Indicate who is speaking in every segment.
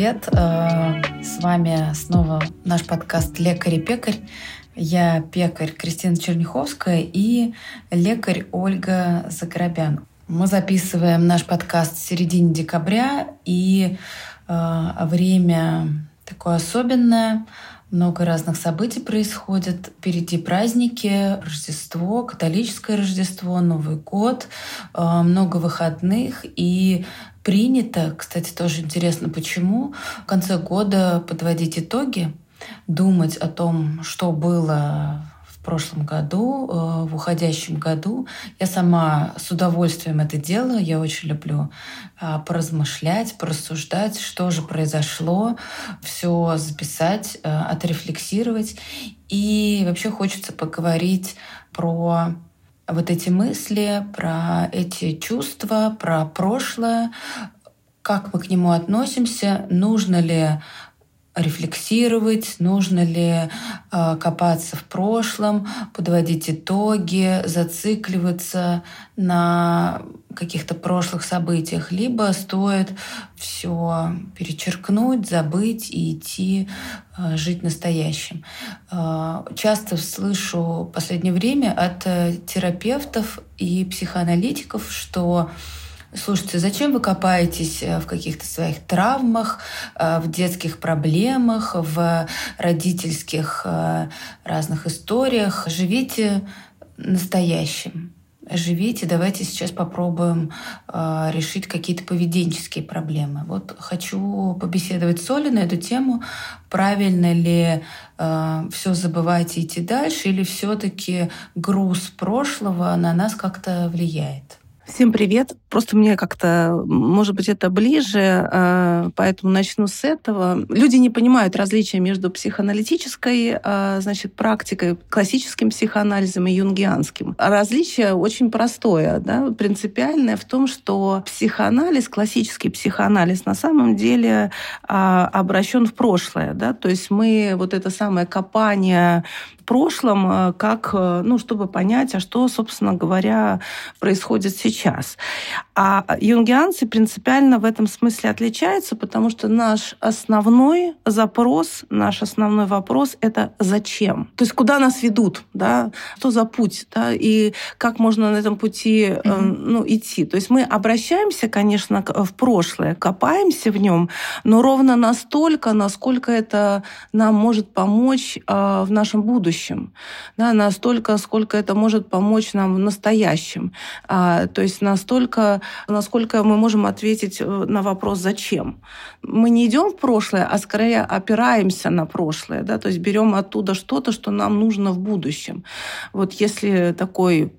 Speaker 1: привет! Э, с вами снова наш подкаст «Лекарь и пекарь». Я пекарь Кристина Черняховская и лекарь Ольга Заграбян. Мы записываем наш подкаст в середине декабря, и э, время такое особенное. Много разных событий происходит. Впереди праздники, Рождество, католическое Рождество, Новый год, э, много выходных. И принято, кстати, тоже интересно, почему, в конце года подводить итоги, думать о том, что было в прошлом году, э, в уходящем году. Я сама с удовольствием это делаю. Я очень люблю а, поразмышлять, порассуждать, что же произошло, все записать, э, отрефлексировать. И вообще хочется поговорить про вот эти мысли, про эти чувства, про прошлое, как мы к нему относимся, нужно ли рефлексировать, нужно ли э, копаться в прошлом, подводить итоги, зацикливаться на каких-то прошлых событиях, либо стоит все перечеркнуть, забыть и идти э, жить настоящим. Э, часто слышу в последнее время от э, терапевтов и психоаналитиков, что Слушайте, зачем вы копаетесь э, в каких-то своих травмах, э, в детских проблемах, в родительских э, разных историях? Живите настоящим. Живите, давайте сейчас попробуем э, решить какие-то поведенческие проблемы. Вот хочу побеседовать с Олей на эту тему. Правильно ли э, все забывать и идти дальше, или все-таки груз прошлого на нас как-то влияет?
Speaker 2: Всем привет. Просто мне как-то, может быть, это ближе, а, поэтому начну с этого. Люди не понимают различия между психоаналитической, а, значит, практикой, классическим психоанализом и юнгианским. Различие очень простое, да, принципиальное в том, что психоанализ, классический психоанализ на самом деле а, обращен в прошлое, да, то есть мы вот это самое копание прошлом, как, ну, чтобы понять, а что, собственно говоря, происходит сейчас. А юнгианцы принципиально в этом смысле отличаются, потому что наш основной запрос, наш основной вопрос — это зачем? То есть куда нас ведут, да? Что за путь, да? И как можно на этом пути mm-hmm. ну, идти? То есть мы обращаемся, конечно, в прошлое, копаемся в нем, но ровно настолько, насколько это нам может помочь э, в нашем будущем, да? настолько, сколько это может помочь нам в настоящем. А, то есть настолько насколько мы можем ответить э, на вопрос «зачем?». Мы не идем в прошлое, а скорее опираемся на прошлое, да, то есть берем оттуда что-то, что нам нужно в будущем. Вот если такой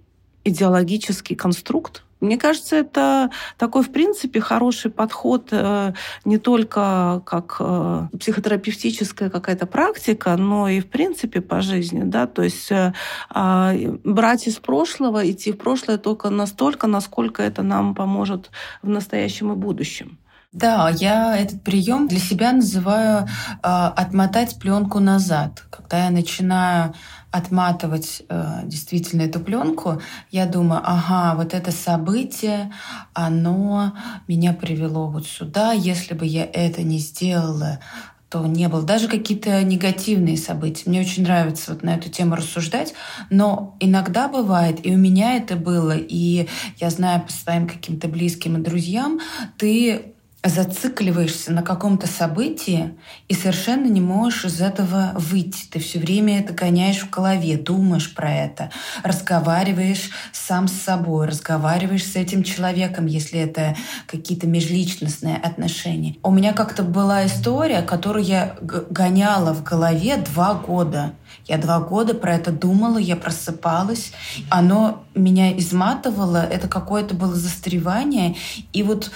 Speaker 2: идеологический конструкт, мне кажется, это такой, в принципе, хороший подход э, не только как э, психотерапевтическая какая-то практика, но и, в принципе, по жизни. Да? То есть э, а, брать из прошлого, идти в прошлое только настолько, насколько это нам поможет в настоящем и будущем.
Speaker 1: Да, я этот прием для себя называю э, отмотать пленку назад. Когда я начинаю отматывать э, действительно эту пленку, я думаю, ага, вот это событие, оно меня привело вот сюда. Если бы я это не сделала, то не было. Даже какие-то негативные события. Мне очень нравится вот на эту тему рассуждать, но иногда бывает, и у меня это было, и я знаю по своим каким-то близким и друзьям, ты зацикливаешься на каком-то событии и совершенно не можешь из этого выйти. Ты все время это гоняешь в голове, думаешь про это, разговариваешь сам с собой, разговариваешь с этим человеком, если это какие-то межличностные отношения. У меня как-то была история, которую я гоняла в голове два года. Я два года про это думала, я просыпалась. Оно меня изматывало, это какое-то было застревание. И вот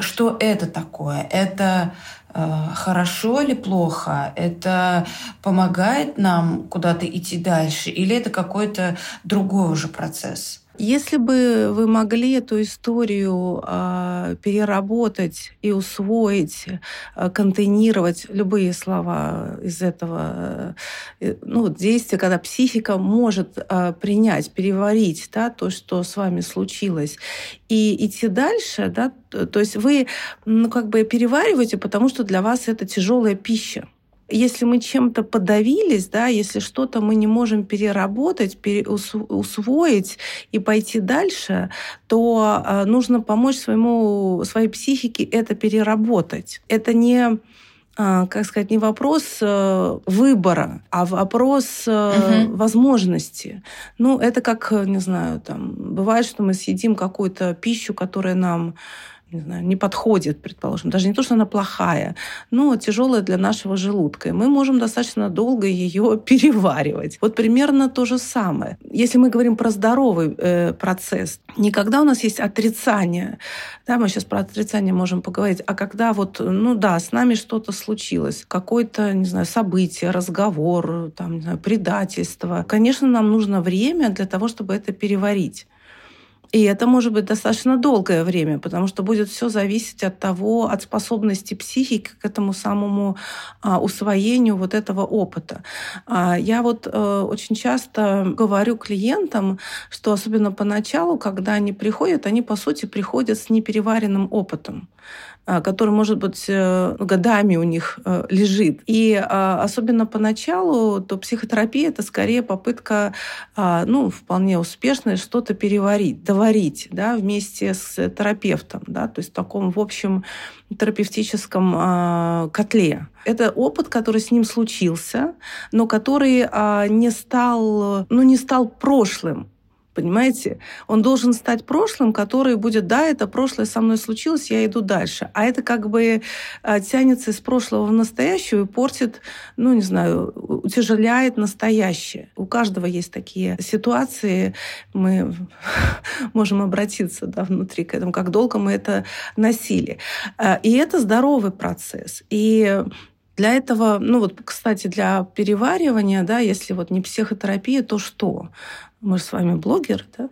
Speaker 1: что это такое? Это хорошо или плохо? Это помогает нам куда-то идти дальше? Или это какой-то другой уже процесс?
Speaker 2: Если бы вы могли эту историю э, переработать и усвоить, э, контейнировать любые слова из этого э, ну, действия, когда психика может э, принять, переварить да, то, что с вами случилось, и идти дальше, да, то есть вы ну, как бы перевариваете, потому что для вас это тяжелая пища если мы чем-то подавились, да, если что-то мы не можем переработать, пере, усвоить и пойти дальше, то э, нужно помочь своему, своей психике это переработать. Это не а, как сказать, не вопрос э, выбора, а вопрос угу. возможности. Ну, это как, не знаю, там, бывает, что мы съедим какую-то пищу, которая нам не знаю, не подходит, предположим, даже не то, что она плохая, но тяжелая для нашего желудка. И мы можем достаточно долго ее переваривать. Вот примерно то же самое. Если мы говорим про здоровый э, процесс, не когда у нас есть отрицание, да, мы сейчас про отрицание можем поговорить, а когда вот, ну да, с нами что-то случилось, какое-то, не знаю, событие, разговор, там, не знаю, предательство. Конечно, нам нужно время для того, чтобы это переварить. И это может быть достаточно долгое время, потому что будет все зависеть от того, от способности психики к этому самому а, усвоению вот этого опыта. А, я вот а, очень часто говорю клиентам, что особенно поначалу, когда они приходят, они по сути приходят с непереваренным опытом. А, который, может быть, э, годами у них э, лежит. И а, особенно поначалу, то психотерапия — это скорее попытка, а, ну, вполне успешная, что-то переварить, доварить, да, вместе с терапевтом, да, то есть в таком, в общем, терапевтическом котле. Это опыт, который с ним случился, но который не стал, ну, не стал прошлым. Понимаете? Он должен стать прошлым, который будет, да, это прошлое со мной случилось, я иду дальше. А это как бы а, тянется из прошлого в настоящее и портит, ну, не знаю, утяжеляет настоящее. У каждого есть такие ситуации. Мы можем обратиться да, внутри к этому, как долго мы это носили. А, и это здоровый процесс. И для этого, ну вот, кстати, для переваривания, да, если вот не психотерапия, то что? Мы же с вами блогер, да?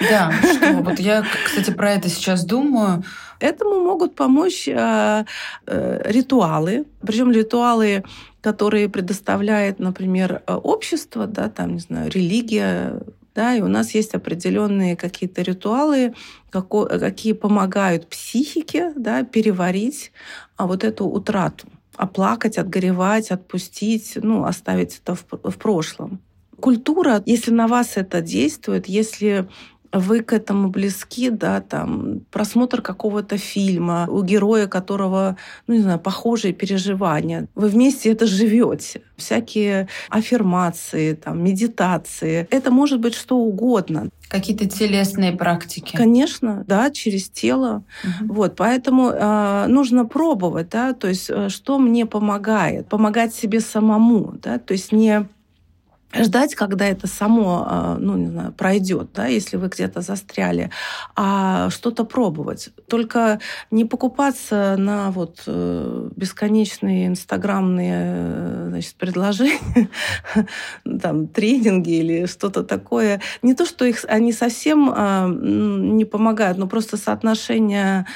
Speaker 1: Да, что вот я, кстати, про это сейчас думаю.
Speaker 2: Этому могут помочь э, э, ритуалы, причем ритуалы, которые предоставляет, например, общество, да, там, не знаю, религия, да, и у нас есть определенные какие-то ритуалы, какие помогают психике да, переварить а вот эту утрату оплакать, отгоревать, отпустить, ну, оставить это в, в прошлом. Культура, если на вас это действует, если вы к этому близки, да, там, просмотр какого-то фильма, у героя которого, ну, не знаю, похожие переживания. Вы вместе это живете. Всякие аффирмации, там, медитации. Это может быть что угодно.
Speaker 1: Какие-то телесные практики.
Speaker 2: Конечно, да, через тело. Угу. Вот, поэтому э, нужно пробовать, да, то есть э, что мне помогает, помогать себе самому, да, то есть не ждать, когда это само, а, ну, не знаю, пройдет, да, если вы где-то застряли, а что-то пробовать. Только не покупаться на вот э, бесконечные инстаграмные э, значит, предложения, там, тренинги или что-то такое. Не то, что их они совсем а, не помогают, но просто соотношение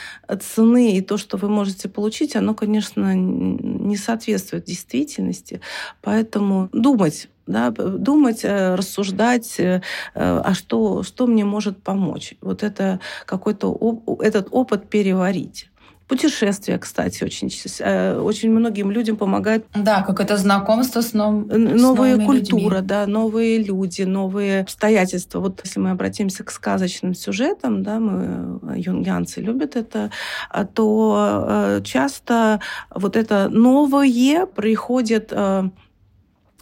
Speaker 2: цены и то, что вы можете получить, оно, конечно, не соответствует действительности. Поэтому думать да, думать, э, рассуждать, э, а что, что мне может помочь. Вот это какой-то этот опыт переварить. Путешествия, кстати, очень, э, очень многим людям помогают.
Speaker 1: Да, как это знакомство с, нов...
Speaker 2: новая
Speaker 1: с
Speaker 2: культура,
Speaker 1: людьми.
Speaker 2: да, новые люди, новые обстоятельства. Вот если мы обратимся к сказочным сюжетам, да, мы юнгианцы любят это, а, то часто вот это новое приходит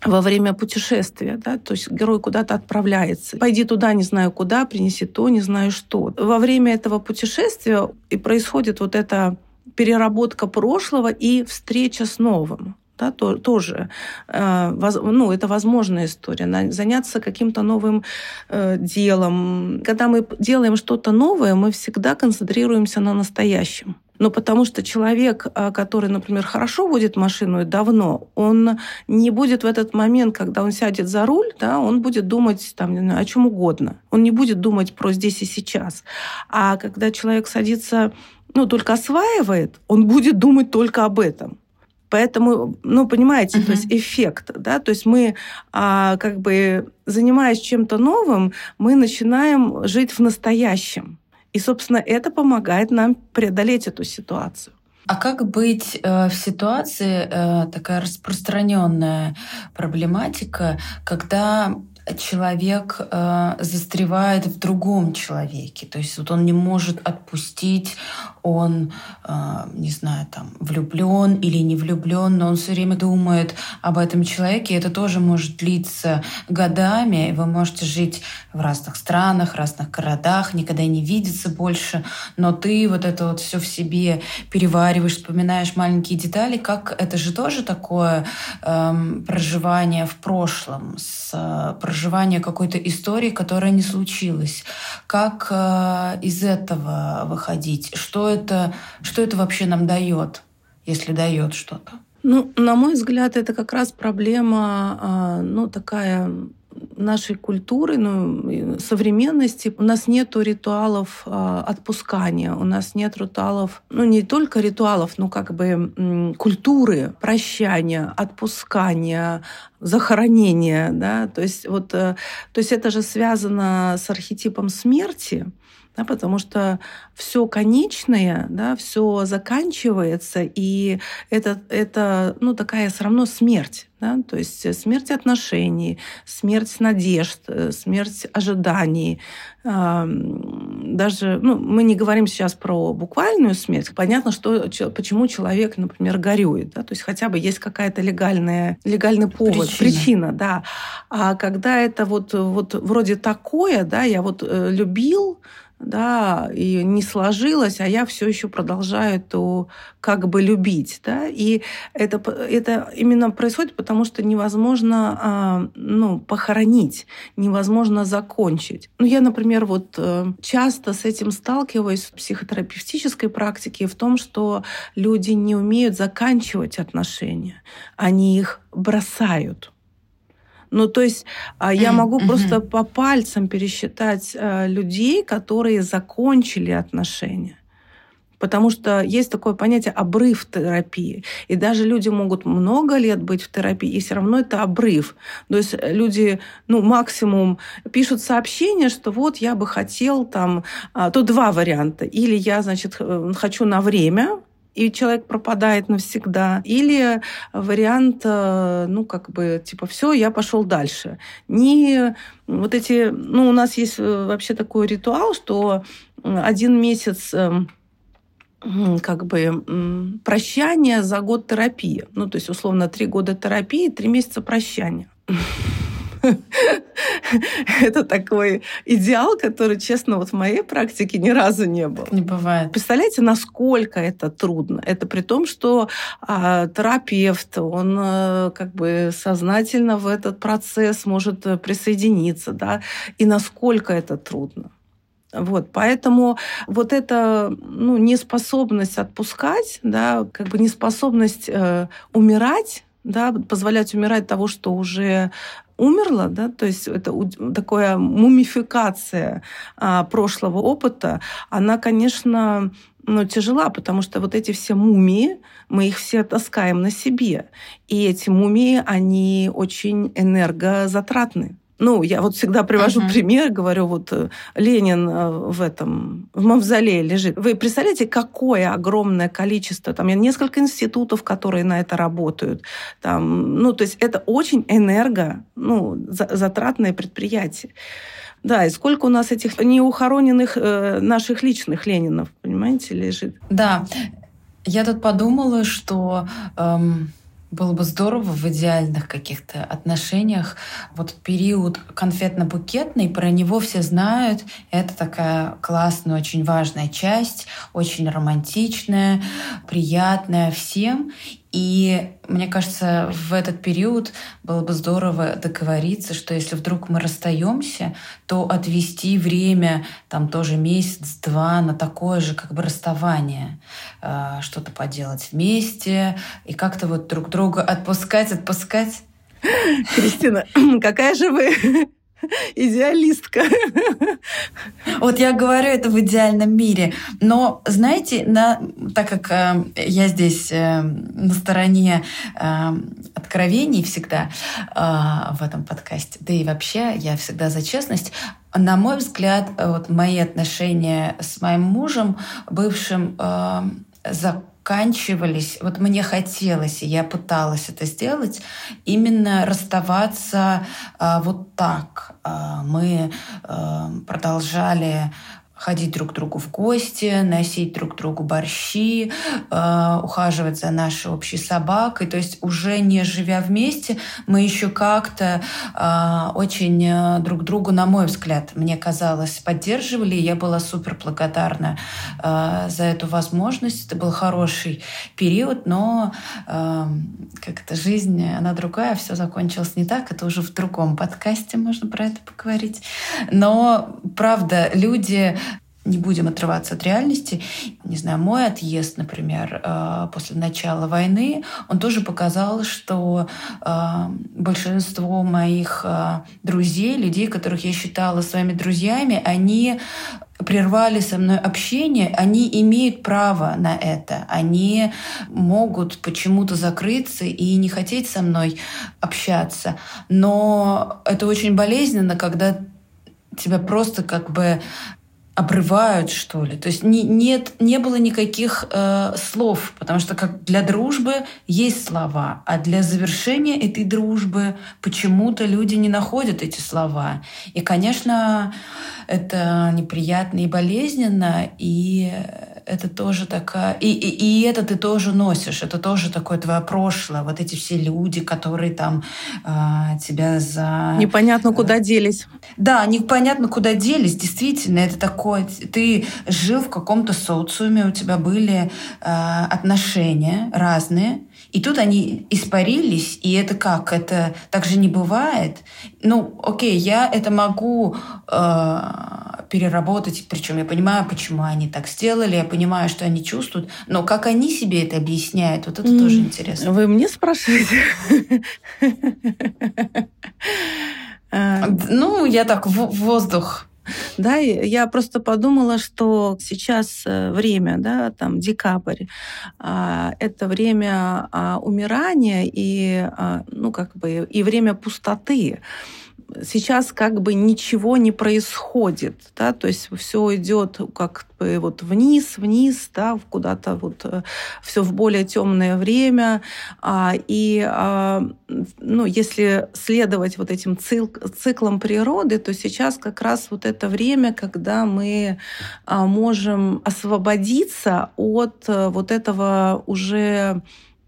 Speaker 2: во время путешествия, да, то есть герой куда-то отправляется. Пойди туда, не знаю куда, принеси то, не знаю что. Во время этого путешествия и происходит вот эта переработка прошлого и встреча с новым да, то, тоже, э, воз, ну, это возможная история, на, заняться каким-то новым э, делом. Когда мы делаем что-то новое, мы всегда концентрируемся на настоящем. Ну, потому что человек, а, который, например, хорошо водит машину и давно, он не будет в этот момент, когда он сядет за руль, да, он будет думать там, не знаю, о чем угодно. Он не будет думать про здесь и сейчас. А когда человек садится, ну, только осваивает, он будет думать только об этом. Поэтому, ну, понимаете, uh-huh. то есть эффект, да, то есть мы, а, как бы, занимаясь чем-то новым, мы начинаем жить в настоящем. И, собственно, это помогает нам преодолеть эту ситуацию.
Speaker 1: А как быть э, в ситуации, э, такая распространенная проблематика, когда человек э, застревает в другом человеке. То есть вот он не может отпустить, он, э, не знаю, там, влюблен или не влюблен, но он все время думает об этом человеке. Это тоже может длиться годами. Вы можете жить в разных странах, разных городах, никогда не видеться больше, но ты вот это вот все в себе перевариваешь, вспоминаешь маленькие детали. Как это же тоже такое э, проживание в прошлом, с э, проживание какой-то истории, которая не случилась. Как э, из этого выходить? Что это, что это вообще нам дает, если дает что-то?
Speaker 2: Ну, на мой взгляд, это как раз проблема, а, ну, такая нашей культуры, ну, современности. У нас нет ритуалов э, отпускания, у нас нет ритуалов, ну не только ритуалов, но как бы культуры прощания, отпускания, захоронения, да, то есть вот, э, то есть это же связано с архетипом смерти, да, потому что все конечное, да, все заканчивается, и это, это ну, такая все равно смерть. Да? То есть смерть отношений, смерть надежд, смерть ожиданий. Даже ну, мы не говорим сейчас про буквальную смерть. Понятно, что, почему человек, например, горюет. Да? То есть хотя бы есть какая-то легальная, легальный повод, причина. причина да. А когда это вот, вот вроде такое, да, я вот э, любил, да, и не сложилось, а я все еще продолжаю это как бы любить, да, и это, это именно происходит, потому что невозможно, а, ну, похоронить, невозможно закончить. Ну, я, например, вот э, часто с этим сталкиваюсь в психотерапевтической практике в том, что люди не умеют заканчивать отношения, они их бросают. Ну, то есть а, я могу просто по пальцам пересчитать а, людей, которые закончили отношения. Потому что есть такое понятие обрыв терапии. И даже люди могут много лет быть в терапии, и все равно это обрыв. То есть люди, ну, максимум пишут сообщение, что вот я бы хотел там... А, то два варианта. Или я, значит, хочу на время, и человек пропадает навсегда. Или вариант, э, ну, как бы, типа, все, я пошел дальше. Не вот эти, ну, у нас есть э, вообще такой ритуал, что один месяц эм, как бы прощание за год терапии. Ну, то есть, условно, три года терапии, три месяца прощания. это такой идеал, который, честно, вот в моей практике ни разу не был.
Speaker 1: Не бывает.
Speaker 2: Представляете, насколько это трудно? Это при том, что а, терапевт, он а, как бы сознательно в этот процесс может э, присоединиться, да, и насколько это трудно. Вот, поэтому вот эта ну, неспособность отпускать, да, как бы неспособность э, умирать, да, позволять умирать того, что уже умерла, да, то есть это такая мумификация а, прошлого опыта, она, конечно, ну, тяжела, потому что вот эти все мумии, мы их все таскаем на себе. И эти мумии, они очень энергозатратны. Ну, я вот всегда привожу uh-huh. пример, говорю, вот э, Ленин э, в этом, в мавзолее лежит. Вы представляете, какое огромное количество, там, несколько институтов, которые на это работают. Там, ну, то есть это очень энерго, ну, затратное предприятие. Да, и сколько у нас этих неухороненных э, наших личных Ленинов, понимаете, лежит.
Speaker 1: Да, я тут подумала, что... Эм было бы здорово в идеальных каких-то отношениях. Вот период конфетно-букетный, про него все знают. Это такая классная, очень важная часть, очень романтичная, приятная всем. И мне кажется, в этот период было бы здорово договориться, что если вдруг мы расстаемся, то отвести время, там тоже месяц-два на такое же как бы расставание, э, что-то поделать вместе и как-то вот друг друга отпускать, отпускать.
Speaker 2: Кристина, какая же вы идеалистка.
Speaker 1: Вот я говорю это в идеальном мире. Но, знаете, на, так как э, я здесь э, на стороне э, откровений всегда э, в этом подкасте, да и вообще я всегда за честность, на мой взгляд, вот мои отношения с моим мужем, бывшим, э, за заканчивались, вот мне хотелось, и я пыталась это сделать, именно расставаться э, вот так. Э, мы э, продолжали ходить друг к другу в гости, носить друг другу борщи, э, ухаживать за нашей общей собакой. То есть уже не живя вместе, мы еще как-то э, очень э, друг другу, на мой взгляд, мне казалось, поддерживали. Я была супер благодарна э, за эту возможность. Это был хороший период, но э, как-то жизнь, она другая, все закончилось не так. Это уже в другом подкасте можно про это поговорить. Но, правда, люди не будем отрываться от реальности. Не знаю, мой отъезд, например, э, после начала войны, он тоже показал, что э, большинство моих э, друзей, людей, которых я считала своими друзьями, они прервали со мной общение, они имеют право на это. Они могут почему-то закрыться и не хотеть со мной общаться. Но это очень болезненно, когда тебя просто как бы обрывают, что ли. То есть не, нет, не было никаких э, слов, потому что как для дружбы есть слова, а для завершения этой дружбы почему-то люди не находят эти слова. И, конечно, это неприятно и болезненно, и это тоже такая... И, и, и это ты тоже носишь, это тоже такое твое прошлое. Вот эти все люди, которые там э, тебя за...
Speaker 2: Непонятно, куда делись.
Speaker 1: Да, непонятно, куда делись. Действительно, это такое... Ты жил в каком-то социуме, у тебя были э, отношения разные, и тут они испарились, и это как? Это так же не бывает. Ну, окей, я это могу э, переработать, причем я понимаю, почему они так сделали, я понимаю, что они чувствуют, но как они себе это объясняют, вот это mm. тоже интересно.
Speaker 2: Вы мне спрашиваете?
Speaker 1: Ну, я так в воздух
Speaker 2: да, я просто подумала, что сейчас э, время, да, там декабрь, а, это время а, умирания и, а, ну, как бы, и время пустоты сейчас как бы ничего не происходит, да, то есть все идет как бы вот вниз, вниз, да, куда-то вот э, все в более темное время, а, и а, ну, если следовать вот этим цикл, циклам природы, то сейчас как раз вот это время, когда мы а, можем освободиться от э, вот этого уже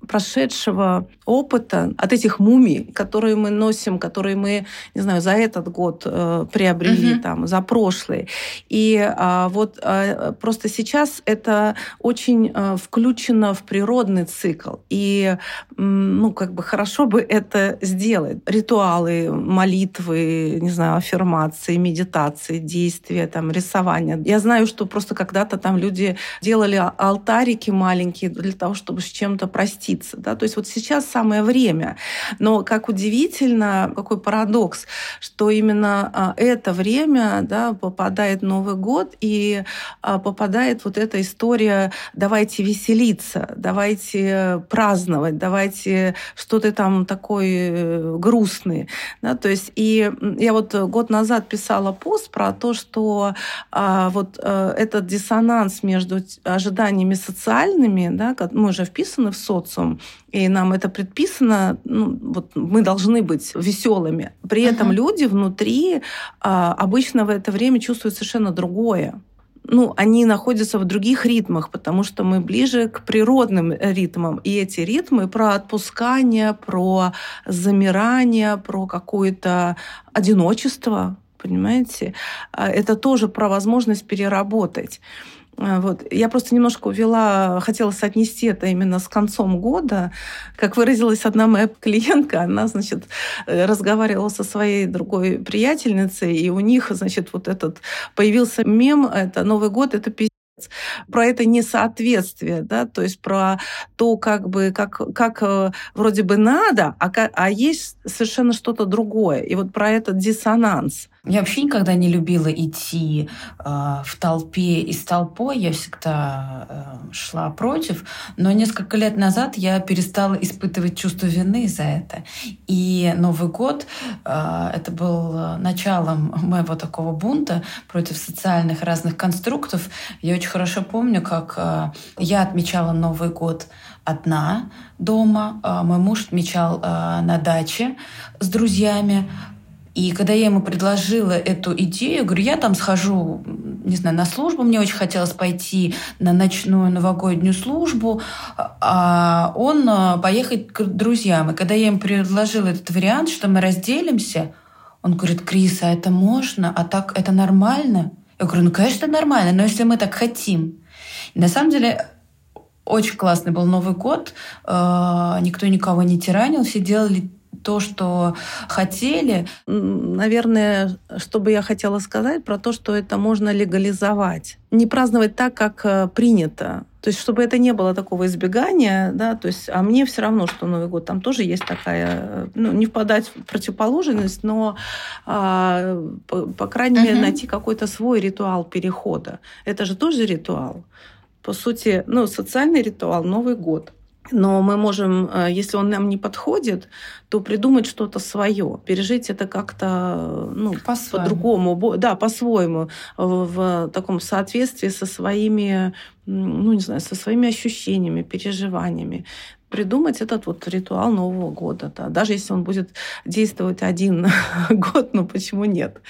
Speaker 2: прошедшего опыта, от этих мумий, которые мы носим, которые мы, не знаю, за этот год э, приобрели, угу. там, за прошлый. И а, вот а, просто сейчас это очень а, включено в природный цикл. И, ну, как бы хорошо бы это сделать. Ритуалы, молитвы, не знаю, аффирмации, медитации, действия, там, рисование. Я знаю, что просто когда-то там люди делали алтарики маленькие для того, чтобы с чем-то простить проститься. Да? То есть вот сейчас самое время. Но как удивительно, какой парадокс, что именно а, это время да, попадает Новый год и а, попадает вот эта история «давайте веселиться, давайте праздновать, давайте что-то там такой э, грустный». Да? То есть и я вот год назад писала пост про то, что а, вот а, этот диссонанс между ожиданиями социальными, да, мы уже вписаны в социум, социум, и нам это предписано, ну, вот мы должны быть веселыми. При uh-huh. этом люди внутри а, обычно в это время чувствуют совершенно другое ну, они находятся в других ритмах, потому что мы ближе к природным ритмам. И эти ритмы про отпускание, про замирание, про какое-то одиночество, понимаете? А, это тоже про возможность переработать. А, вот. Я просто немножко увела, хотела соотнести это именно с концом года. Как выразилась одна моя клиентка, она, значит, э, разговаривала со своей другой приятельницей, и у них, значит, вот этот появился мем, это Новый год, это про это несоответствие, да, то есть про то, как бы, как, как э, вроде бы надо, а, а есть совершенно что-то другое. И вот про этот диссонанс.
Speaker 1: Я вообще никогда не любила идти э, в толпе и с толпой. Я всегда э, шла против. Но несколько лет назад я перестала испытывать чувство вины за это. И Новый год э, это был началом моего такого бунта против социальных разных конструктов. Я очень хорошо помню, как э, я отмечала Новый год одна дома. Э, мой муж отмечал э, на даче с друзьями. И когда я ему предложила эту идею, говорю, я там схожу, не знаю, на службу, мне очень хотелось пойти на ночную новогоднюю службу, а он э, поехать к друзьям. И когда я ему предложила этот вариант, что мы разделимся, он говорит, Крис, а это можно? А так это нормально? Я говорю, ну, конечно, это нормально, но если мы так хотим. И на самом деле очень классный был Новый год. Э, никто никого не тиранил, все делали то, что хотели.
Speaker 2: Наверное, что бы я хотела сказать про то, что это можно легализовать. Не праздновать так, как э, принято. То есть, чтобы это не было такого избегания, да, то есть, а мне все равно, что Новый год, там тоже есть такая, э, ну, не впадать в противоположность, но, а, по, по крайней uh-huh. мере, найти какой-то свой ритуал перехода. Это же тоже ритуал. По сути, ну, социальный ритуал, Новый год – но мы можем, э, если он нам не подходит, то придумать что-то свое, пережить это как-то ну, по по-другому, да, по-своему, в таком соответствии со своими, ну не знаю, со своими ощущениями, переживаниями придумать этот вот ритуал Нового года. Да. Даже если он будет действовать один год, ну почему нет?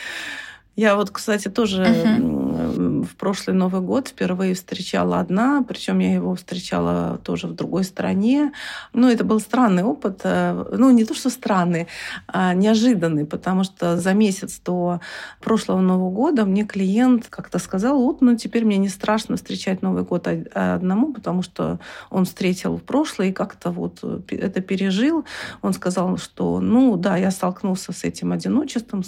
Speaker 2: Я вот, кстати, тоже uh-huh. в прошлый Новый год впервые встречала одна, причем я его встречала тоже в другой стране. Ну, это был странный опыт. Э, ну, не то, что странный, а неожиданный, потому что за месяц до прошлого Нового года мне клиент как-то сказал, вот, ну, теперь мне не страшно встречать Новый год одному, потому что он встретил в прошлое и как-то вот это пережил. Он сказал, что, ну, да, я столкнулся с этим одиночеством,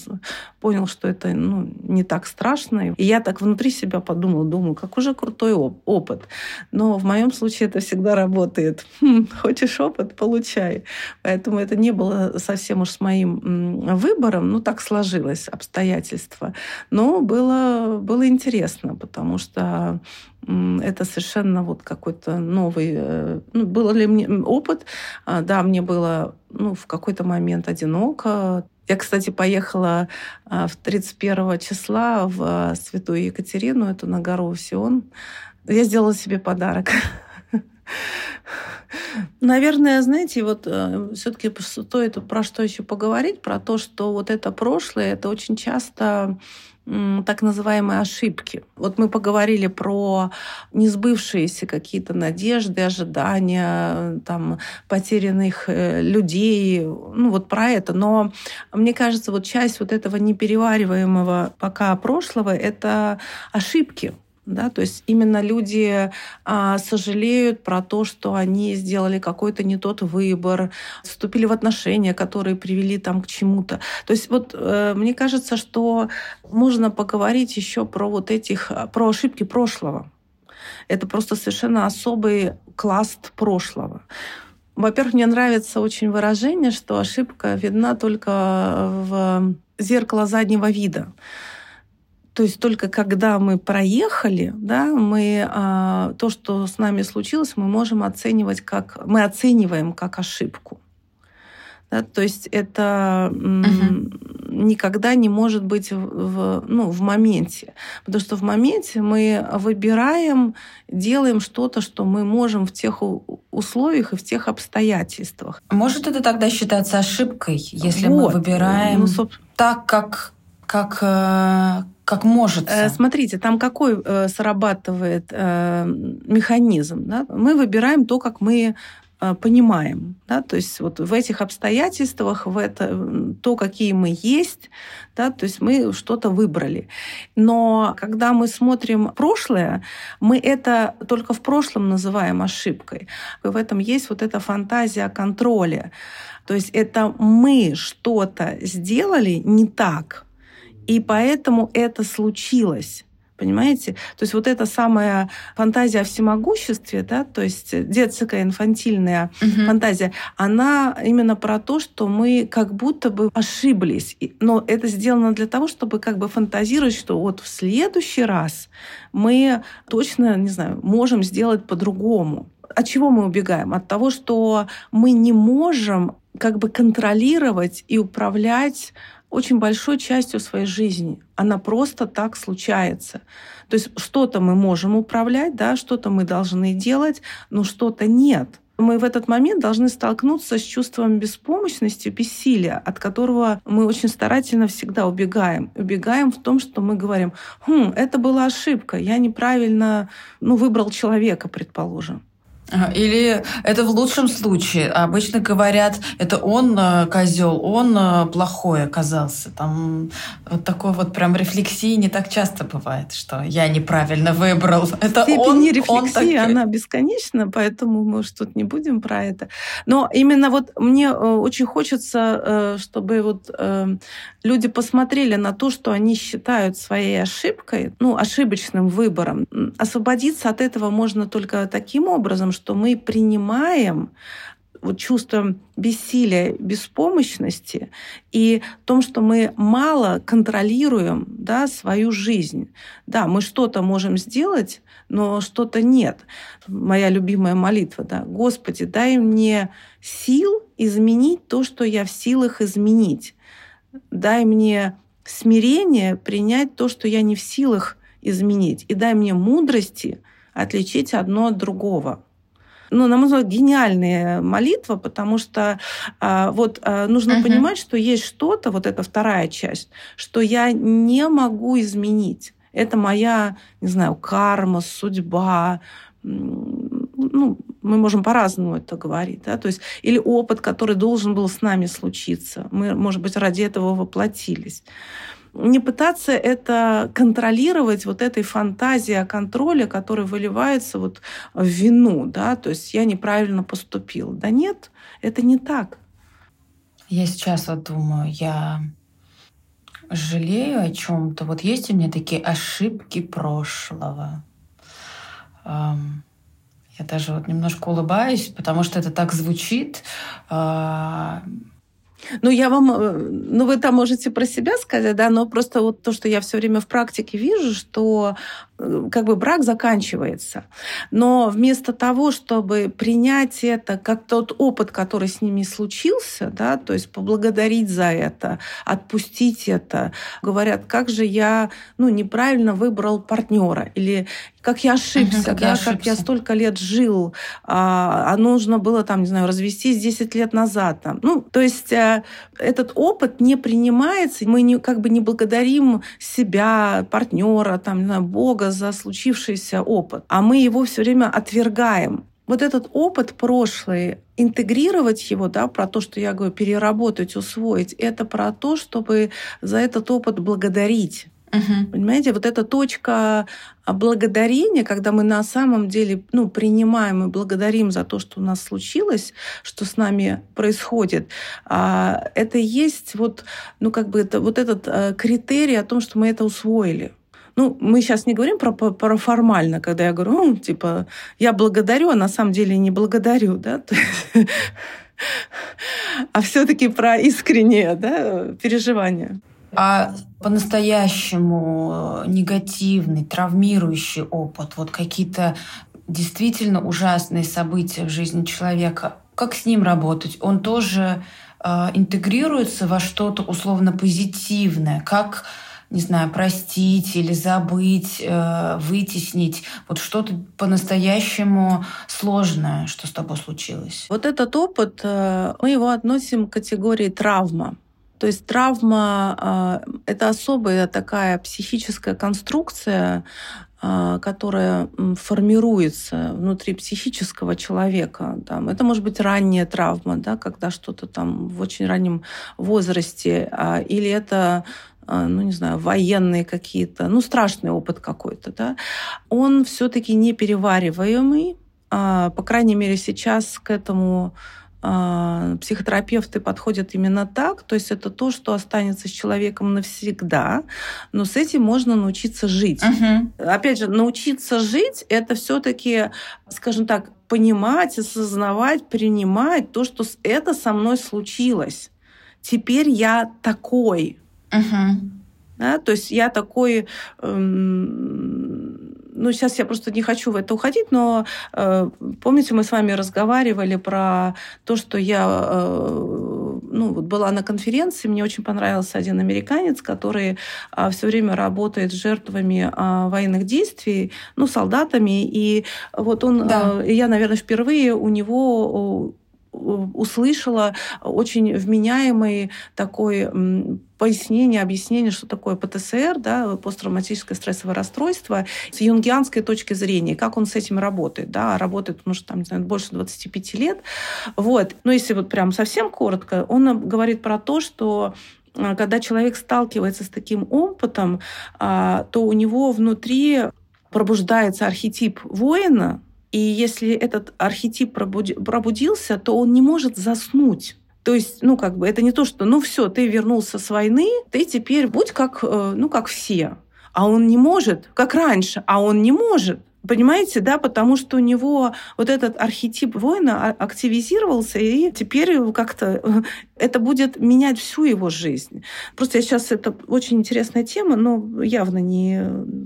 Speaker 2: понял, что это, ну, не так страшно. И я так внутри себя подумала, думаю, как уже крутой оп- опыт. Но в моем случае это всегда работает. Хм, хочешь опыт, получай. Поэтому это не было совсем уж с моим выбором, ну так сложилось обстоятельства. Но было, было интересно, потому что это совершенно вот какой-то новый... Э, ну, был ли мне опыт? А, да, мне было ну, в какой-то момент одиноко. Я, кстати, поехала а, в 31 числа в а, Святую Екатерину, это на гору Сион. Я сделала себе подарок. Наверное, знаете, вот э, все-таки стоит про что еще поговорить, про то, что вот это прошлое, это очень часто так называемые ошибки. Вот мы поговорили про несбывшиеся какие-то надежды, ожидания, там, потерянных э, людей, ну вот про это. Но мне кажется, вот часть вот этого неперевариваемого пока прошлого — это ошибки, да, то есть именно люди а, сожалеют про то, что они сделали какой-то не тот выбор, вступили в отношения, которые привели там к чему-то. То есть вот э, мне кажется, что можно поговорить еще про вот этих, про ошибки прошлого. Это просто совершенно особый класс прошлого. Во-первых, мне нравится очень выражение, что ошибка видна только в зеркало заднего вида. То есть только когда мы проехали, да, мы а, то, что с нами случилось, мы можем оценивать как мы оцениваем как ошибку. Да, то есть это uh-huh. никогда не может быть в, в, ну, в моменте. Потому что в моменте мы выбираем, делаем что-то, что мы можем в тех условиях и в тех обстоятельствах.
Speaker 1: Может это тогда считаться ошибкой, если вот. мы выбираем ну, так, как, как, э, как может. Э,
Speaker 2: смотрите, там какой э, срабатывает механизм. Да? Мы выбираем то, как мы понимаем. Да? То есть вот в этих обстоятельствах, в это, то, какие мы есть, да, то есть мы что-то выбрали. Но когда мы смотрим прошлое, мы это только в прошлом называем ошибкой. В этом есть вот эта фантазия о контроле. То есть это мы что-то сделали не так, и поэтому это случилось. Понимаете? То есть вот эта самая фантазия о всемогуществе, да, то есть детская инфантильная угу. фантазия, она именно про то, что мы как будто бы ошиблись. Но это сделано для того, чтобы как бы фантазировать, что вот в следующий раз мы точно, не знаю, можем сделать по-другому. От чего мы убегаем? От того, что мы не можем как бы контролировать и управлять очень большой частью своей жизни. Она просто так случается. То есть что-то мы можем управлять, да, что-то мы должны делать, но что-то нет. Мы в этот момент должны столкнуться с чувством беспомощности, бессилия, от которого мы очень старательно всегда убегаем. Убегаем в том, что мы говорим, хм, это была ошибка, я неправильно ну, выбрал человека, предположим.
Speaker 1: Или это в лучшем случае. Обычно говорят, это он э, козел, он э, плохой оказался. Там вот такой вот прям рефлексии не так часто бывает, что я неправильно выбрал. Это
Speaker 2: Степень он, рефлексии, он она бесконечна, поэтому мы уж тут не будем про это. Но именно вот мне э, очень хочется, чтобы вот люди посмотрели на то, что они считают своей ошибкой, ну, ошибочным выбором. Освободиться от этого можно только таким образом, что мы принимаем вот чувство бессилия, беспомощности и том, что мы мало контролируем да, свою жизнь. Да, мы что-то можем сделать, но что-то нет. Моя любимая молитва, да, Господи, дай мне сил изменить то, что я в силах изменить дай мне смирение принять то, что я не в силах изменить, и дай мне мудрости отличить одно от другого. Ну, на мой взгляд, гениальная молитва, потому что а, вот а, нужно uh-huh. понимать, что есть что-то, вот эта вторая часть, что я не могу изменить. Это моя, не знаю, карма, судьба, ну, мы можем по-разному это говорить, да, то есть или опыт, который должен был с нами случиться, мы, может быть, ради этого воплотились. Не пытаться это контролировать вот этой фантазией о контроле, которая выливается вот в вину, да, то есть я неправильно поступил. Да нет, это не так.
Speaker 1: Я сейчас вот думаю, я жалею о чем-то. Вот есть у меня такие ошибки прошлого. Я даже вот немножко улыбаюсь, потому что это так звучит.
Speaker 2: Ну, я вам, э, ну, вы там можете про себя сказать, да, но просто вот то, что я все время в практике вижу, что как бы брак заканчивается. Но вместо того, чтобы принять это как тот опыт, который с ними случился, да, то есть поблагодарить за это, отпустить это, говорят, как же я, ну, неправильно выбрал партнера или как я ошибся, угу, как, да, я ошибся. как я столько лет жил, а, а нужно было там, не знаю, развестись 10 лет назад. Там. Ну, то есть э, этот опыт не принимается, мы не, как бы не благодарим себя, партнера, там, не знаю, Бога за случившийся опыт, а мы его все время отвергаем. Вот этот опыт прошлый, интегрировать его, да, про то, что я говорю, переработать, усвоить, это про то, чтобы за этот опыт благодарить. Угу. Понимаете, вот эта точка благодарения, когда мы на самом деле ну, принимаем и благодарим за то, что у нас случилось, что с нами происходит, а, это есть вот, ну, как бы это, вот этот э, критерий о том, что мы это усвоили. Ну, мы сейчас не говорим про, про формально, когда я говорю, ну, типа, я благодарю, а на самом деле не благодарю, да, а все-таки про искреннее да, переживание.
Speaker 1: А по-настоящему э, негативный, травмирующий опыт, вот какие-то действительно ужасные события в жизни человека, как с ним работать? Он тоже э, интегрируется во что-то условно позитивное, как не знаю, простить или забыть, э, вытеснить, вот что-то по-настоящему сложное, что с тобой случилось.
Speaker 2: Вот этот опыт, э, мы его относим к категории травма. То есть травма — это особая такая психическая конструкция, которая формируется внутри психического человека. Там, это может быть ранняя травма, да, когда что-то там в очень раннем возрасте, а, или это ну, не знаю, военные какие-то, ну, страшный опыт какой-то, да, он все-таки неперевариваемый, по крайней мере, сейчас к этому а, психотерапевты подходят именно так, то есть это то, что останется с человеком навсегда, но с этим можно научиться жить. Угу. Опять же, научиться жить это все-таки, скажем так, понимать, осознавать, принимать то, что это со мной случилось. Теперь я такой. Угу. Да, то есть я такой эм, ну, сейчас я просто не хочу в это уходить, но э, помните, мы с вами разговаривали про то, что я э, ну, вот была на конференции, мне очень понравился один американец, который э, все время работает с жертвами э, военных действий, ну, солдатами, и вот он, да. э, я, наверное, впервые у него услышала очень вменяемый такой пояснение, объяснение, что такое ПТСР, да, посттравматическое стрессовое расстройство, с юнгианской точки зрения, как он с этим работает. Да, работает, может, там, не знаю, больше 25 лет. Вот. Но если вот прям совсем коротко, он говорит про то, что э, когда человек сталкивается с таким опытом, а, то у него внутри пробуждается архетип воина, и если этот архетип пробудился, то он не может заснуть. То есть, ну, как бы, это не то, что, ну, все, ты вернулся с войны, ты теперь будь как, э, ну, как все. А он не может, как раньше, а он не может. Понимаете, да, потому что у него вот этот архетип воина а, активизировался, и теперь как-то это будет менять всю его жизнь. Просто я сейчас, это очень интересная тема, но явно не,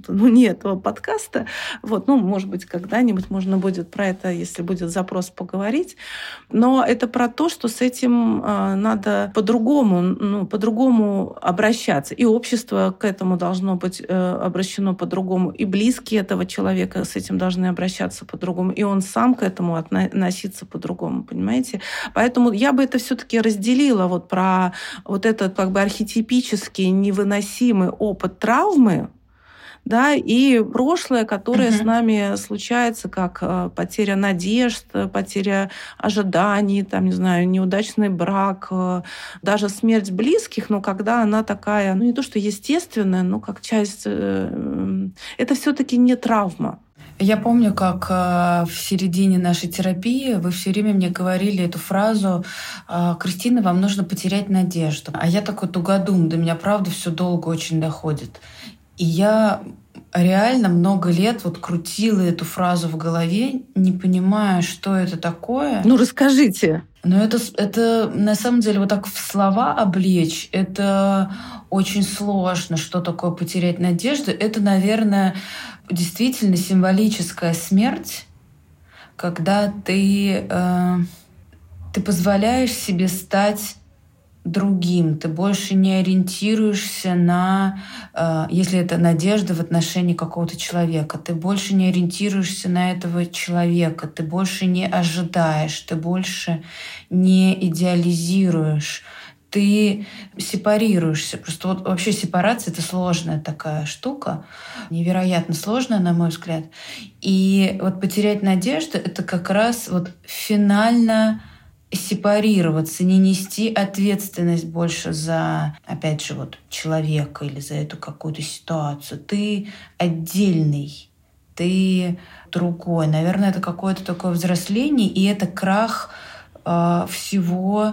Speaker 2: ну, не этого подкаста. Вот, ну, может быть, когда-нибудь можно будет про это, если будет запрос, поговорить. Но это про то, что с этим э, надо по-другому, ну, по-другому обращаться. И общество к этому должно быть э, обращено по-другому, и близкие этого человека с этим должны обращаться по-другому, и он сам к этому относиться по-другому, понимаете? Поэтому я бы это все-таки разделила вот про вот этот как бы архетипический невыносимый опыт травмы, да, и прошлое, которое uh-huh. с нами случается, как э, потеря надежд, потеря ожиданий, там, не знаю, неудачный брак, э, даже смерть близких, но когда она такая, ну не то что естественная, но как часть, э, это все-таки не травма.
Speaker 1: Я помню, как э, в середине нашей терапии вы все время мне говорили эту фразу э, «Кристина, вам нужно потерять надежду». А я такой тугодум, до меня правда все долго очень доходит. И я реально много лет вот крутила эту фразу в голове, не понимая, что это такое.
Speaker 2: Ну, расскажите.
Speaker 1: Но это, это на самом деле вот так в слова облечь, это очень сложно, что такое потерять надежду. Это, наверное, действительно символическая смерть, когда ты, э, ты позволяешь себе стать другим, ты больше не ориентируешься на, э, если это надежда в отношении какого-то человека, ты больше не ориентируешься на этого человека, ты больше не ожидаешь, ты больше не идеализируешь ты сепарируешься. Просто вот вообще сепарация — это сложная такая штука, невероятно сложная, на мой взгляд. И вот потерять надежду — это как раз вот финально сепарироваться, не нести ответственность больше за, опять же, вот человека или за эту какую-то ситуацию. Ты отдельный, ты другой. Наверное, это какое-то такое взросление, и это крах э, всего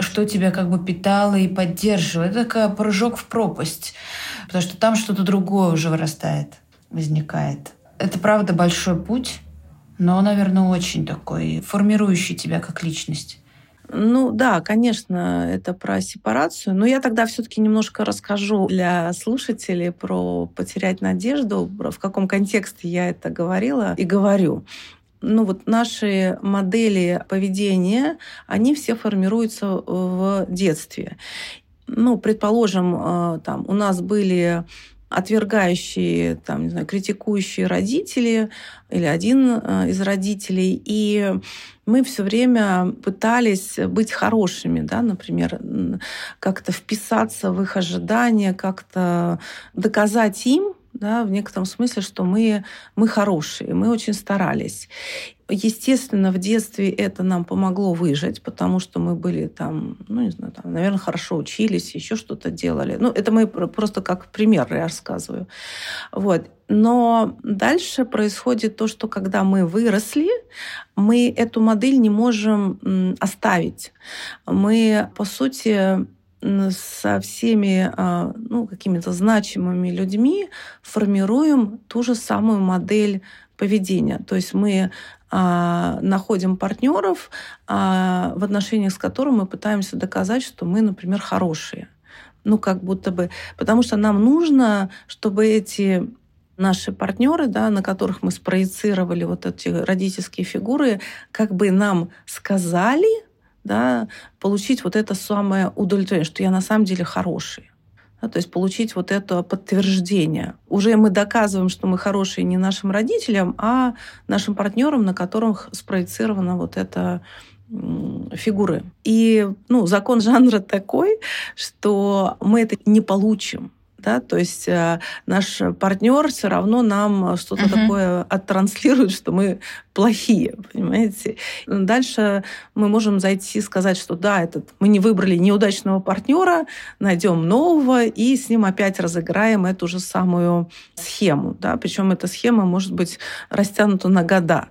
Speaker 1: что тебя как бы питало и поддерживало. Это такой прыжок в пропасть, потому что там что-то другое уже вырастает, возникает. Это правда большой путь, но, наверное, очень такой формирующий тебя как личность.
Speaker 2: Ну да, конечно, это про сепарацию. Но я тогда все-таки немножко расскажу для слушателей про потерять надежду, в каком контексте я это говорила и говорю ну вот наши модели поведения, они все формируются в детстве. Ну, предположим, э, там у нас были отвергающие, там, не знаю, критикующие родители или один э, из родителей, и мы все время пытались быть хорошими, да, например, как-то вписаться в их ожидания, как-то доказать им, да, в некотором смысле, что мы, мы хорошие, мы очень старались. Естественно, в детстве это нам помогло выжить, потому что мы были там, ну, не знаю, там, наверное, хорошо учились, еще что-то делали. Ну, это мы просто как пример я рассказываю. Вот. Но дальше происходит то, что когда мы выросли, мы эту модель не можем оставить. Мы, по сути, со всеми а, ну, какими-то значимыми людьми формируем ту же самую модель поведения. То есть мы а, находим партнеров, а, в отношениях с которыми мы пытаемся доказать, что мы, например, хорошие. Ну, как будто бы. Потому что нам нужно, чтобы эти наши партнеры, да, на которых мы спроецировали вот эти родительские фигуры, как бы нам сказали, да, получить вот это самое удовлетворение, что я на самом деле хороший. Да, то есть получить вот это подтверждение. Уже мы доказываем, что мы хорошие не нашим родителям, а нашим партнерам, на которых спроецирована вот эта фигуры. И ну, закон жанра такой, что мы это не получим да, то есть э, наш партнер все равно нам что-то uh-huh. такое оттранслирует, что мы плохие, понимаете. Дальше мы можем зайти и сказать, что да, этот, мы не выбрали неудачного партнера, найдем нового и с ним опять разыграем эту же самую схему, да, причем эта схема может быть растянута на года.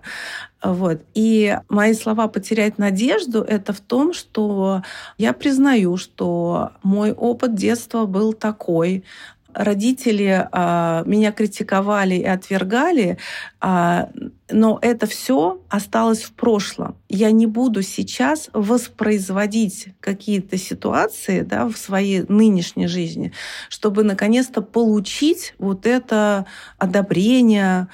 Speaker 2: Вот. И мои слова «потерять надежду» — это в том, что я признаю, что мой опыт детства был такой, родители а, меня критиковали и отвергали, а, но это все осталось в прошлом. Я не буду сейчас воспроизводить какие-то ситуации да, в своей нынешней жизни, чтобы наконец-то получить вот это одобрение,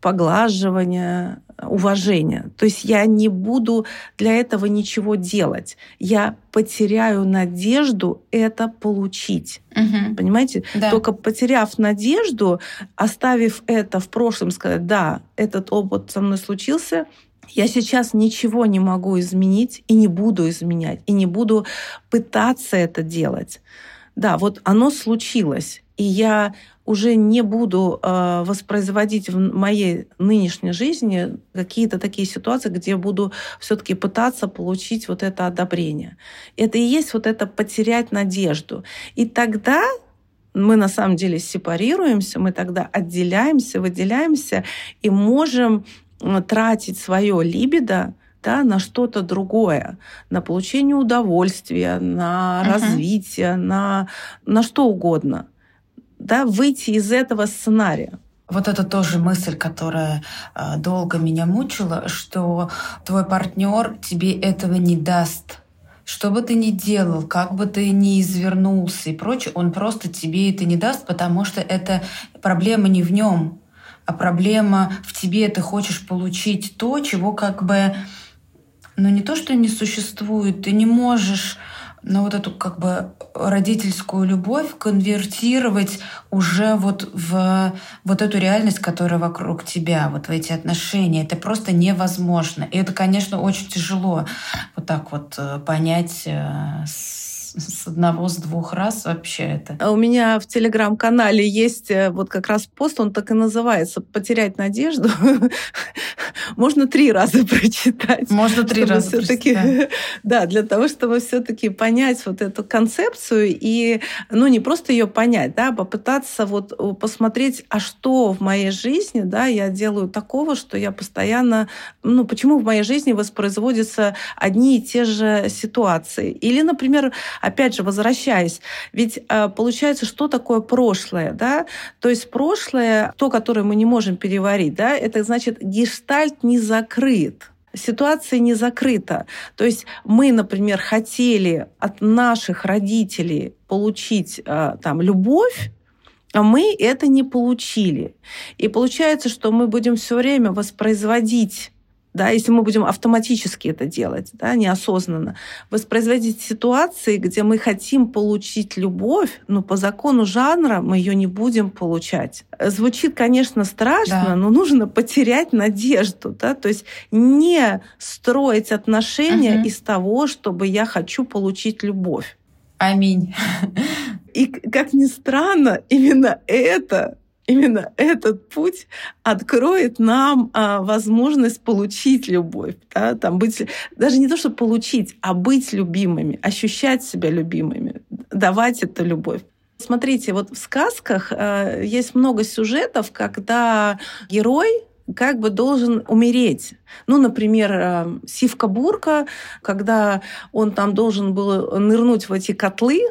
Speaker 2: поглаживание, уважения. То есть я не буду для этого ничего делать. Я потеряю надежду это получить. Угу. Понимаете? Да. Только потеряв надежду, оставив это в прошлом, сказать, да, этот опыт со мной случился, я сейчас ничего не могу изменить и не буду изменять, и не буду пытаться это делать. Да, вот оно случилось, и я уже не буду э, воспроизводить в моей нынешней жизни какие-то такие ситуации, где буду все-таки пытаться получить вот это одобрение. Это и есть вот это потерять надежду. И тогда мы на самом деле сепарируемся, мы тогда отделяемся, выделяемся и можем тратить свое либидо да, на что-то другое, на получение удовольствия, на uh-huh. развитие, на, на что угодно да, выйти из этого сценария.
Speaker 1: Вот это тоже мысль, которая э, долго меня мучила, что твой партнер тебе этого не даст. Что бы ты ни делал, как бы ты ни извернулся и прочее, он просто тебе это не даст, потому что это проблема не в нем, а проблема в тебе. Ты хочешь получить то, чего как бы, ну не то, что не существует, ты не можешь но вот эту как бы родительскую любовь конвертировать уже вот в вот эту реальность, которая вокруг тебя, вот в эти отношения. Это просто невозможно. И это, конечно, очень тяжело вот так вот э, понять э, с одного, с двух раз вообще это.
Speaker 2: А у меня в телеграм-канале есть э, вот как раз пост, он так и называется «Потерять надежду». Можно три раза прочитать.
Speaker 1: Можно три раза
Speaker 2: все-таки, Да, для того, чтобы все-таки понять вот эту концепцию и, ну, не просто ее понять, да, а попытаться вот э, посмотреть, а что в моей жизни, да, я делаю такого, что я постоянно, ну, почему в моей жизни воспроизводятся одни и те же ситуации. Или, например, опять же, возвращаясь, ведь э, получается, что такое прошлое, да? То есть прошлое, то, которое мы не можем переварить, да, это значит гештальт не закрыт ситуация не закрыта. То есть мы, например, хотели от наших родителей получить э, там любовь, а мы это не получили. И получается, что мы будем все время воспроизводить да, если мы будем автоматически это делать, да, неосознанно, воспроизводить ситуации, где мы хотим получить любовь, но по закону жанра мы ее не будем получать. Звучит, конечно, страшно, да. но нужно потерять надежду, да, то есть не строить отношения угу. из того, чтобы я хочу получить любовь.
Speaker 1: Аминь.
Speaker 2: И, как ни странно, именно это именно этот путь откроет нам а, возможность получить любовь, да, там быть, даже не то, чтобы получить, а быть любимыми, ощущать себя любимыми, давать эту любовь. Смотрите, вот в сказках э, есть много сюжетов, когда герой как бы должен умереть. Ну, например, э, Сивка-Бурка, когда он там должен был нырнуть в эти котлы,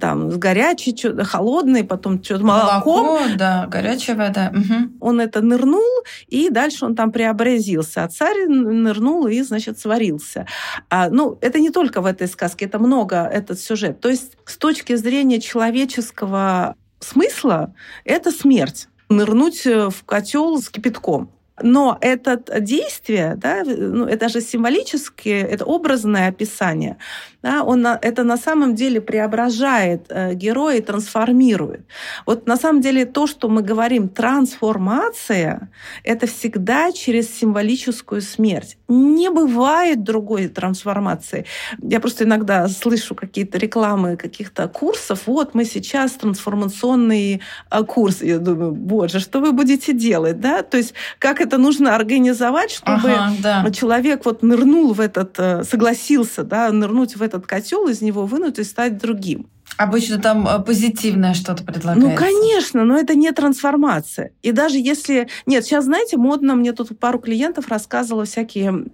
Speaker 2: там с горячей, что-то холодной, потом что-то молоком.
Speaker 1: Молоко, да, горячая вода. Угу.
Speaker 2: Он это нырнул, и дальше он там преобразился. А царь нырнул и, значит, сварился. А, ну, это не только в этой сказке, это много, этот сюжет. То есть с точки зрения человеческого смысла, это смерть. Нырнуть в котел с кипятком. Но это действие, да, ну, это же символическое, это образное описание, да, он это на самом деле преображает э, героя и трансформирует. Вот на самом деле то, что мы говорим трансформация, это всегда через символическую смерть. Не бывает другой трансформации. Я просто иногда слышу какие-то рекламы каких-то курсов. Вот мы сейчас трансформационный э, курс. Я думаю, боже, что вы будете делать, да? То есть как это нужно организовать, чтобы ага, да. человек вот нырнул в этот, э, согласился, да, нырнуть в этот котел, из него вынуть и стать другим.
Speaker 1: Обычно там э, позитивное что-то предлагается.
Speaker 2: Ну, конечно, но это не трансформация. И даже если... Нет, сейчас, знаете, модно, мне тут пару клиентов рассказывала всякие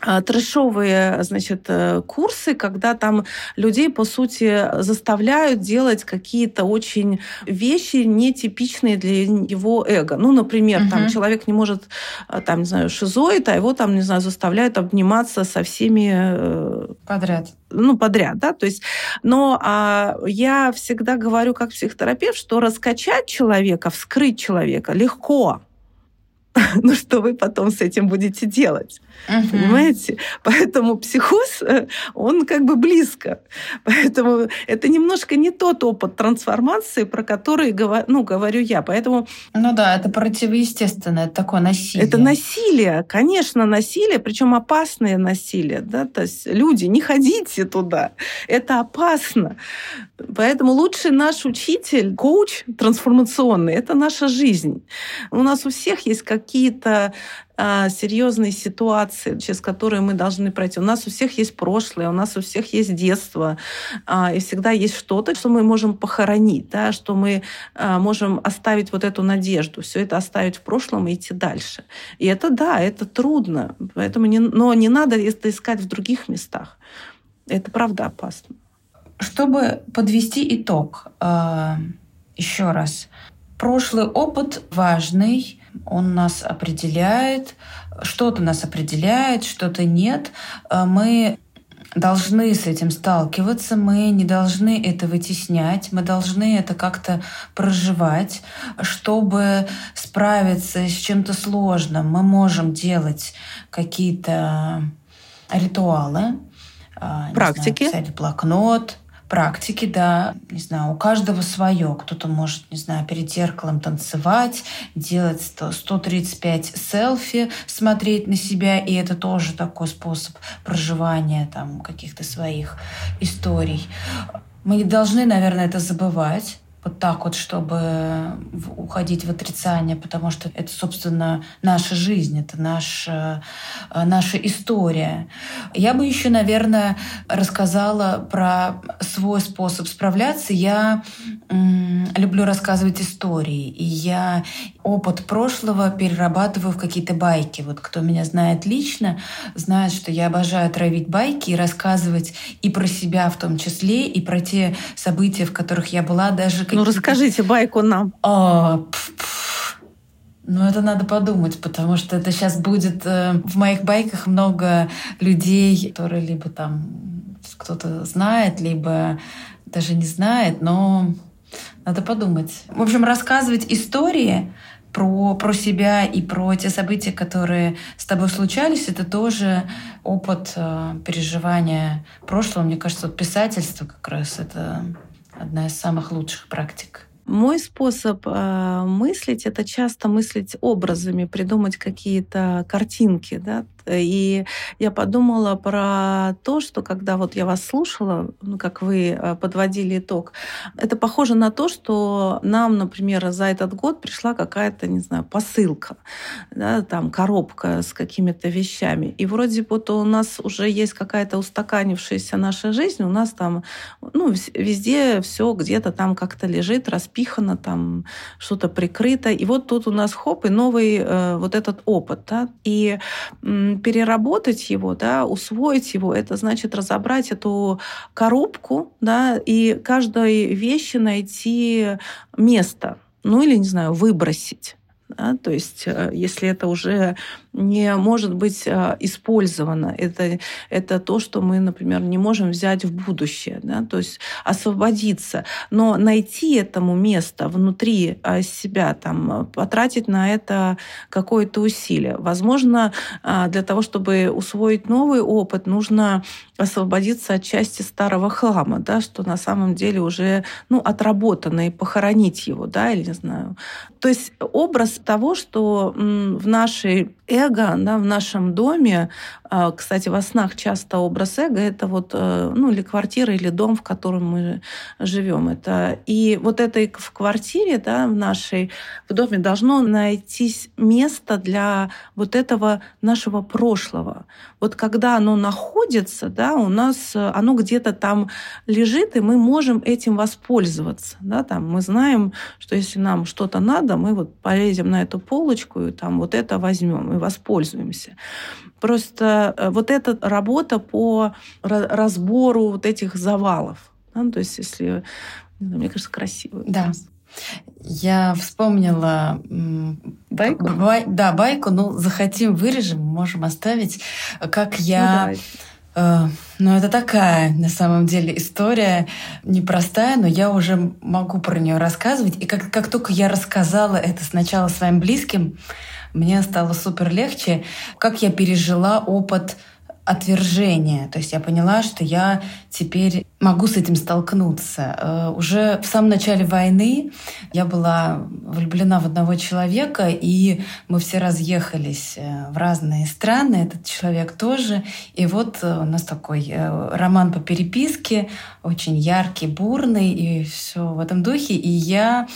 Speaker 2: трэшовые, значит, э, курсы, когда там людей, по сути, заставляют делать какие-то очень вещи нетипичные для его эго. Ну, например, угу. там человек не может, а, там, не знаю, шизоид, а его там, не знаю, заставляют обниматься со всеми... Э,
Speaker 1: подряд.
Speaker 2: Ну, подряд, да, то есть... Но а, я всегда говорю как психотерапевт, что раскачать человека, вскрыть человека легко. ну что вы потом с этим будете делать? Uh-huh. Понимаете? Поэтому психоз, э, он как бы близко. Поэтому это немножко не тот опыт трансформации, про который ну, говорю я. Поэтому...
Speaker 1: Ну да, это противоестественное, это такое насилие.
Speaker 2: Это насилие, конечно, насилие, причем опасное насилие. Да? То есть люди, не ходите туда. Это опасно. Поэтому лучший наш учитель, коуч трансформационный, это наша жизнь. У нас у всех есть какие-то серьезные ситуации, через которые мы должны пройти. У нас у всех есть прошлое, у нас у всех есть детство, а, и всегда есть что-то, что мы можем похоронить, да, что мы а, можем оставить вот эту надежду, все это оставить в прошлом и идти дальше. И это да, это трудно, поэтому не, но не надо это искать в других местах. Это правда опасно.
Speaker 1: Чтобы подвести итог, еще раз, прошлый опыт важный, он нас определяет, что-то нас определяет, что-то нет. Э, мы должны с этим сталкиваться, мы не должны это вытеснять, мы должны это как-то проживать. Чтобы справиться с чем-то сложным, мы можем делать какие-то ритуалы,
Speaker 2: а, практики,
Speaker 1: знаю, писать блокнот, практики, да, не знаю, у каждого свое. Кто-то может, не знаю, перед зеркалом танцевать, делать 135 селфи, смотреть на себя, и это тоже такой способ проживания там каких-то своих историй. Мы не должны, наверное, это забывать вот так вот, чтобы уходить в отрицание, потому что это, собственно, наша жизнь, это наша, э, наша история. Я бы еще, наверное, рассказала про свой способ справляться. Я люблю рассказывать истории, и я опыт прошлого перерабатываю в какие-то байки. Вот кто меня знает лично, знает, что я обожаю травить байки и рассказывать и про себя в том числе, и про те события, в которых я была, даже
Speaker 2: ну, расскажите байку нам.
Speaker 1: А, ну, это надо подумать, потому что это сейчас будет... Э, в моих байках много людей, которые либо там кто-то знает, либо даже не знает, но надо подумать. В общем, рассказывать истории про, про себя и про те события, которые с тобой случались, это тоже опыт э, переживания прошлого. Мне кажется, вот писательство как раз это одна из самых лучших практик.
Speaker 2: Мой способ э, мыслить это часто мыслить образами, придумать какие-то картинки, да, И я подумала про то, что когда вот я вас слушала, ну, как вы э, подводили итог, это похоже на то, что нам, например, за этот год пришла какая-то, не знаю, посылка, да, там коробка с какими-то вещами. И вроде бы у нас уже есть какая-то устаканившаяся наша жизнь, у нас там, ну, везде все где-то там как-то лежит, распихано, там что-то прикрыто. И вот тут у нас хоп, и новый э, вот этот опыт, да, и переработать его, да, усвоить его, это значит разобрать эту коробку, да, и каждой вещи найти место, ну или, не знаю, выбросить. Да? То есть, э, если это уже не может быть э, использовано, это, это то, что мы, например, не можем взять в будущее, да? то есть освободиться, но найти этому место внутри э, себя, там, потратить на это какое-то усилие. Возможно, для того, чтобы усвоить новый опыт, нужно освободиться от части старого хлама, да, что на самом деле уже ну, отработано, и похоронить его, да, или не знаю. То есть образ того, что в нашей эго, да, в нашем доме, кстати, во снах часто образ эго это вот, э, ну, или квартира, или дом, в котором мы живем. Это и вот этой в квартире, да, в нашей в доме должно найтись место для вот этого нашего прошлого. Вот когда оно находится, да, у нас э, оно где-то там лежит, и мы можем этим воспользоваться, да, там мы знаем, что если нам что-то надо, мы вот полезем на эту полочку и там вот это возьмем и воспользуемся. Просто э, вот эта работа по разбору вот этих завалов, да, ну, то есть если, мне кажется, красиво.
Speaker 1: Да. Я вспомнила байку. Бай, да, байку. Ну, захотим вырежем, можем оставить, как я. Ну, Э, ну, это такая, на самом деле, история непростая, но я уже могу про нее рассказывать. И как, как только я рассказала это сначала своим близким, мне стало супер легче, как я пережила опыт отвержения. То есть я поняла, что я теперь могу с этим столкнуться. Э, уже в самом начале войны я была влюблена в одного человека, и мы все разъехались э, в разные страны, этот человек тоже. И вот э, у нас такой роман по переписке, очень яркий, бурный, и все в этом духе. И я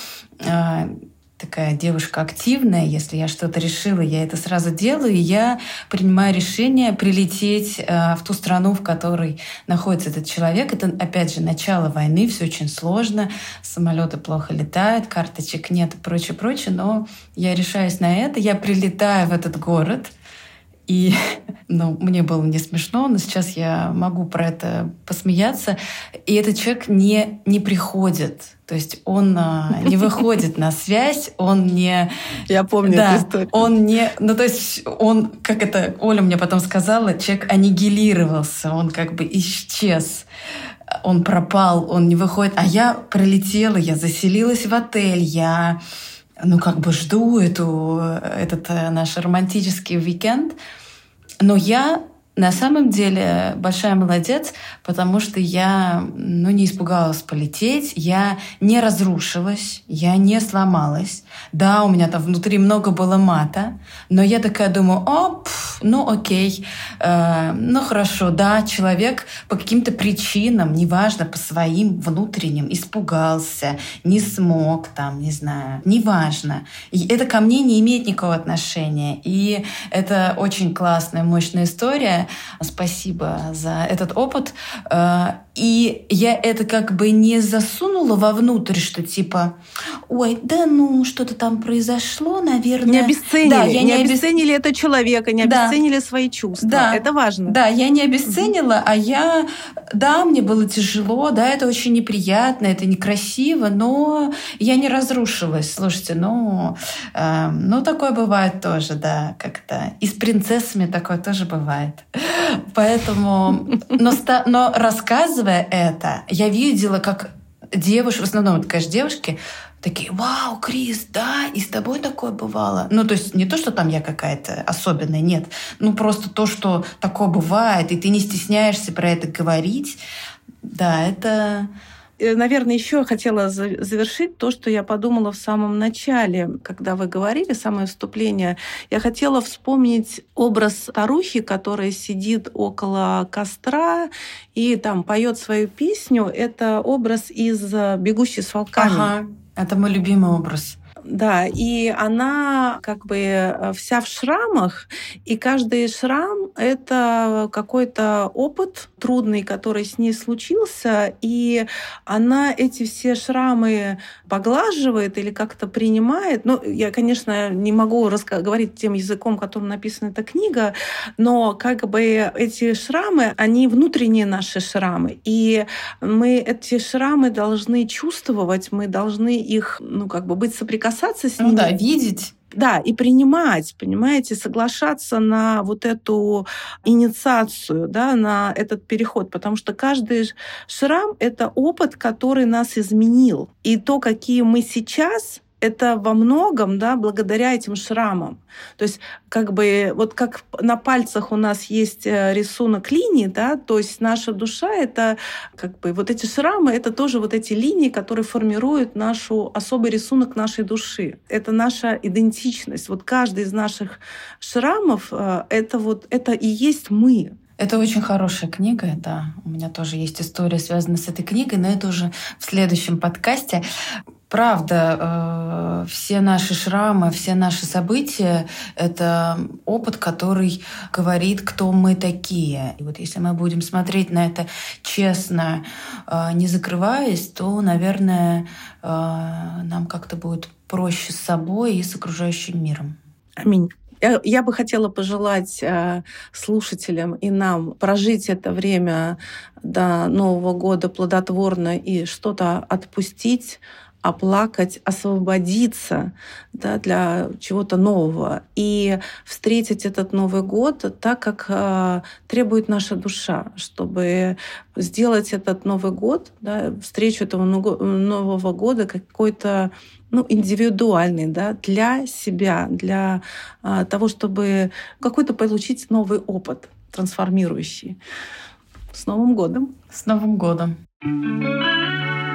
Speaker 1: такая девушка активная, если я что-то решила, я это сразу делаю, и я принимаю решение прилететь э, в ту страну, в которой находится этот человек. Это, опять же, начало войны, все очень сложно, самолеты плохо летают, карточек нет и прочее, прочее, но я решаюсь на это, я прилетаю в этот город — и ну, мне было не смешно, но сейчас я могу про это посмеяться. И этот человек не, не приходит. То есть он а, не выходит на связь, он не...
Speaker 2: Я помню
Speaker 1: да,
Speaker 2: эту историю.
Speaker 1: Он не... Ну, то есть он, как это Оля мне потом сказала, человек аннигилировался, он как бы исчез он пропал, он не выходит. А я прилетела, я заселилась в отель, я ну, как бы жду эту, этот э, наш романтический уикенд. Но я на самом деле большая молодец, потому что я ну, не испугалась полететь, я не разрушилась, я не сломалась. Да, у меня там внутри много было мата, но я такая думаю, оп, ну окей, э, ну хорошо, да, человек по каким-то причинам, неважно, по своим внутренним, испугался, не смог, там, не знаю, неважно. И это ко мне не имеет никакого отношения. И это очень классная, мощная история. Спасибо за этот опыт. Э, и я это как бы не засунула вовнутрь, что типа, ой, да ну, что-то там произошло, наверное.
Speaker 2: Не обесценили. Да, я не, не обесценили обесц... это человека, не да. обесценили свои чувства.
Speaker 1: Да.
Speaker 2: Это важно.
Speaker 1: Да, я не обесценила, а я, да, мне было тяжело, да, это очень неприятно, это некрасиво, но я не разрушилась. Слушайте, ну, э, ну такое бывает тоже, да, как-то. И с принцессами такое тоже бывает. Поэтому, но, но рассказывая это, я видела, как девушки, в основном это, конечно, девушки, такие, вау, Крис, да, и с тобой такое бывало. Ну, то есть не то, что там я какая-то особенная, нет. Ну, просто то, что такое бывает, и ты не стесняешься про это говорить. Да, это
Speaker 2: наверное, еще хотела завершить то, что я подумала в самом начале, когда вы говорили, самое вступление. Я хотела вспомнить образ старухи, которая сидит около костра и там поет свою песню. Это образ из «Бегущей с волками».
Speaker 1: Ага, это мой любимый образ.
Speaker 2: Да, и она как бы э, вся в шрамах, и каждый шрам — это какой-то опыт трудный, который с ней случился, и она эти все шрамы поглаживает или как-то принимает. Ну, я, конечно, не могу говорить тем языком, которым написана эта книга, но как бы эти шрамы, они внутренние наши шрамы, и мы эти шрамы должны чувствовать, мы должны их, ну, как бы быть соприкасаться соприкасаться с
Speaker 1: ну, да, видеть.
Speaker 2: Да, и принимать, понимаете, соглашаться на вот эту инициацию, да, на этот переход, потому что каждый шрам — это опыт, который нас изменил. И то, какие мы сейчас, это во многом, да, благодаря этим шрамам. То есть как бы вот как на пальцах у нас есть э, рисунок линий, да, то есть наша душа — это как бы вот эти шрамы, это тоже вот эти линии, которые формируют нашу особый рисунок нашей души. Это наша идентичность. Вот каждый из наших шрамов э, — это вот это и есть мы.
Speaker 1: Это очень хорошая книга, да. У меня тоже есть история, связанная с этой книгой, но это уже в следующем подкасте. Правда, э, все наши шрамы, все наши события — это опыт, который говорит, кто мы такие. И вот если мы будем смотреть на это честно, э, не закрываясь, то, наверное, э, нам как-то будет проще с собой и с окружающим миром.
Speaker 2: Аминь. Я, я бы хотела пожелать э, слушателям и нам прожить это время до Нового года плодотворно и что-то отпустить, оплакать, освободиться да, для чего-то нового и встретить этот Новый год так, как э, требует наша душа, чтобы сделать этот Новый год, да, встречу этого Нового года какой-то ну, индивидуальный, да, для себя, для а, того, чтобы какой-то получить новый опыт, трансформирующий. С Новым годом!
Speaker 1: С Новым годом! thank you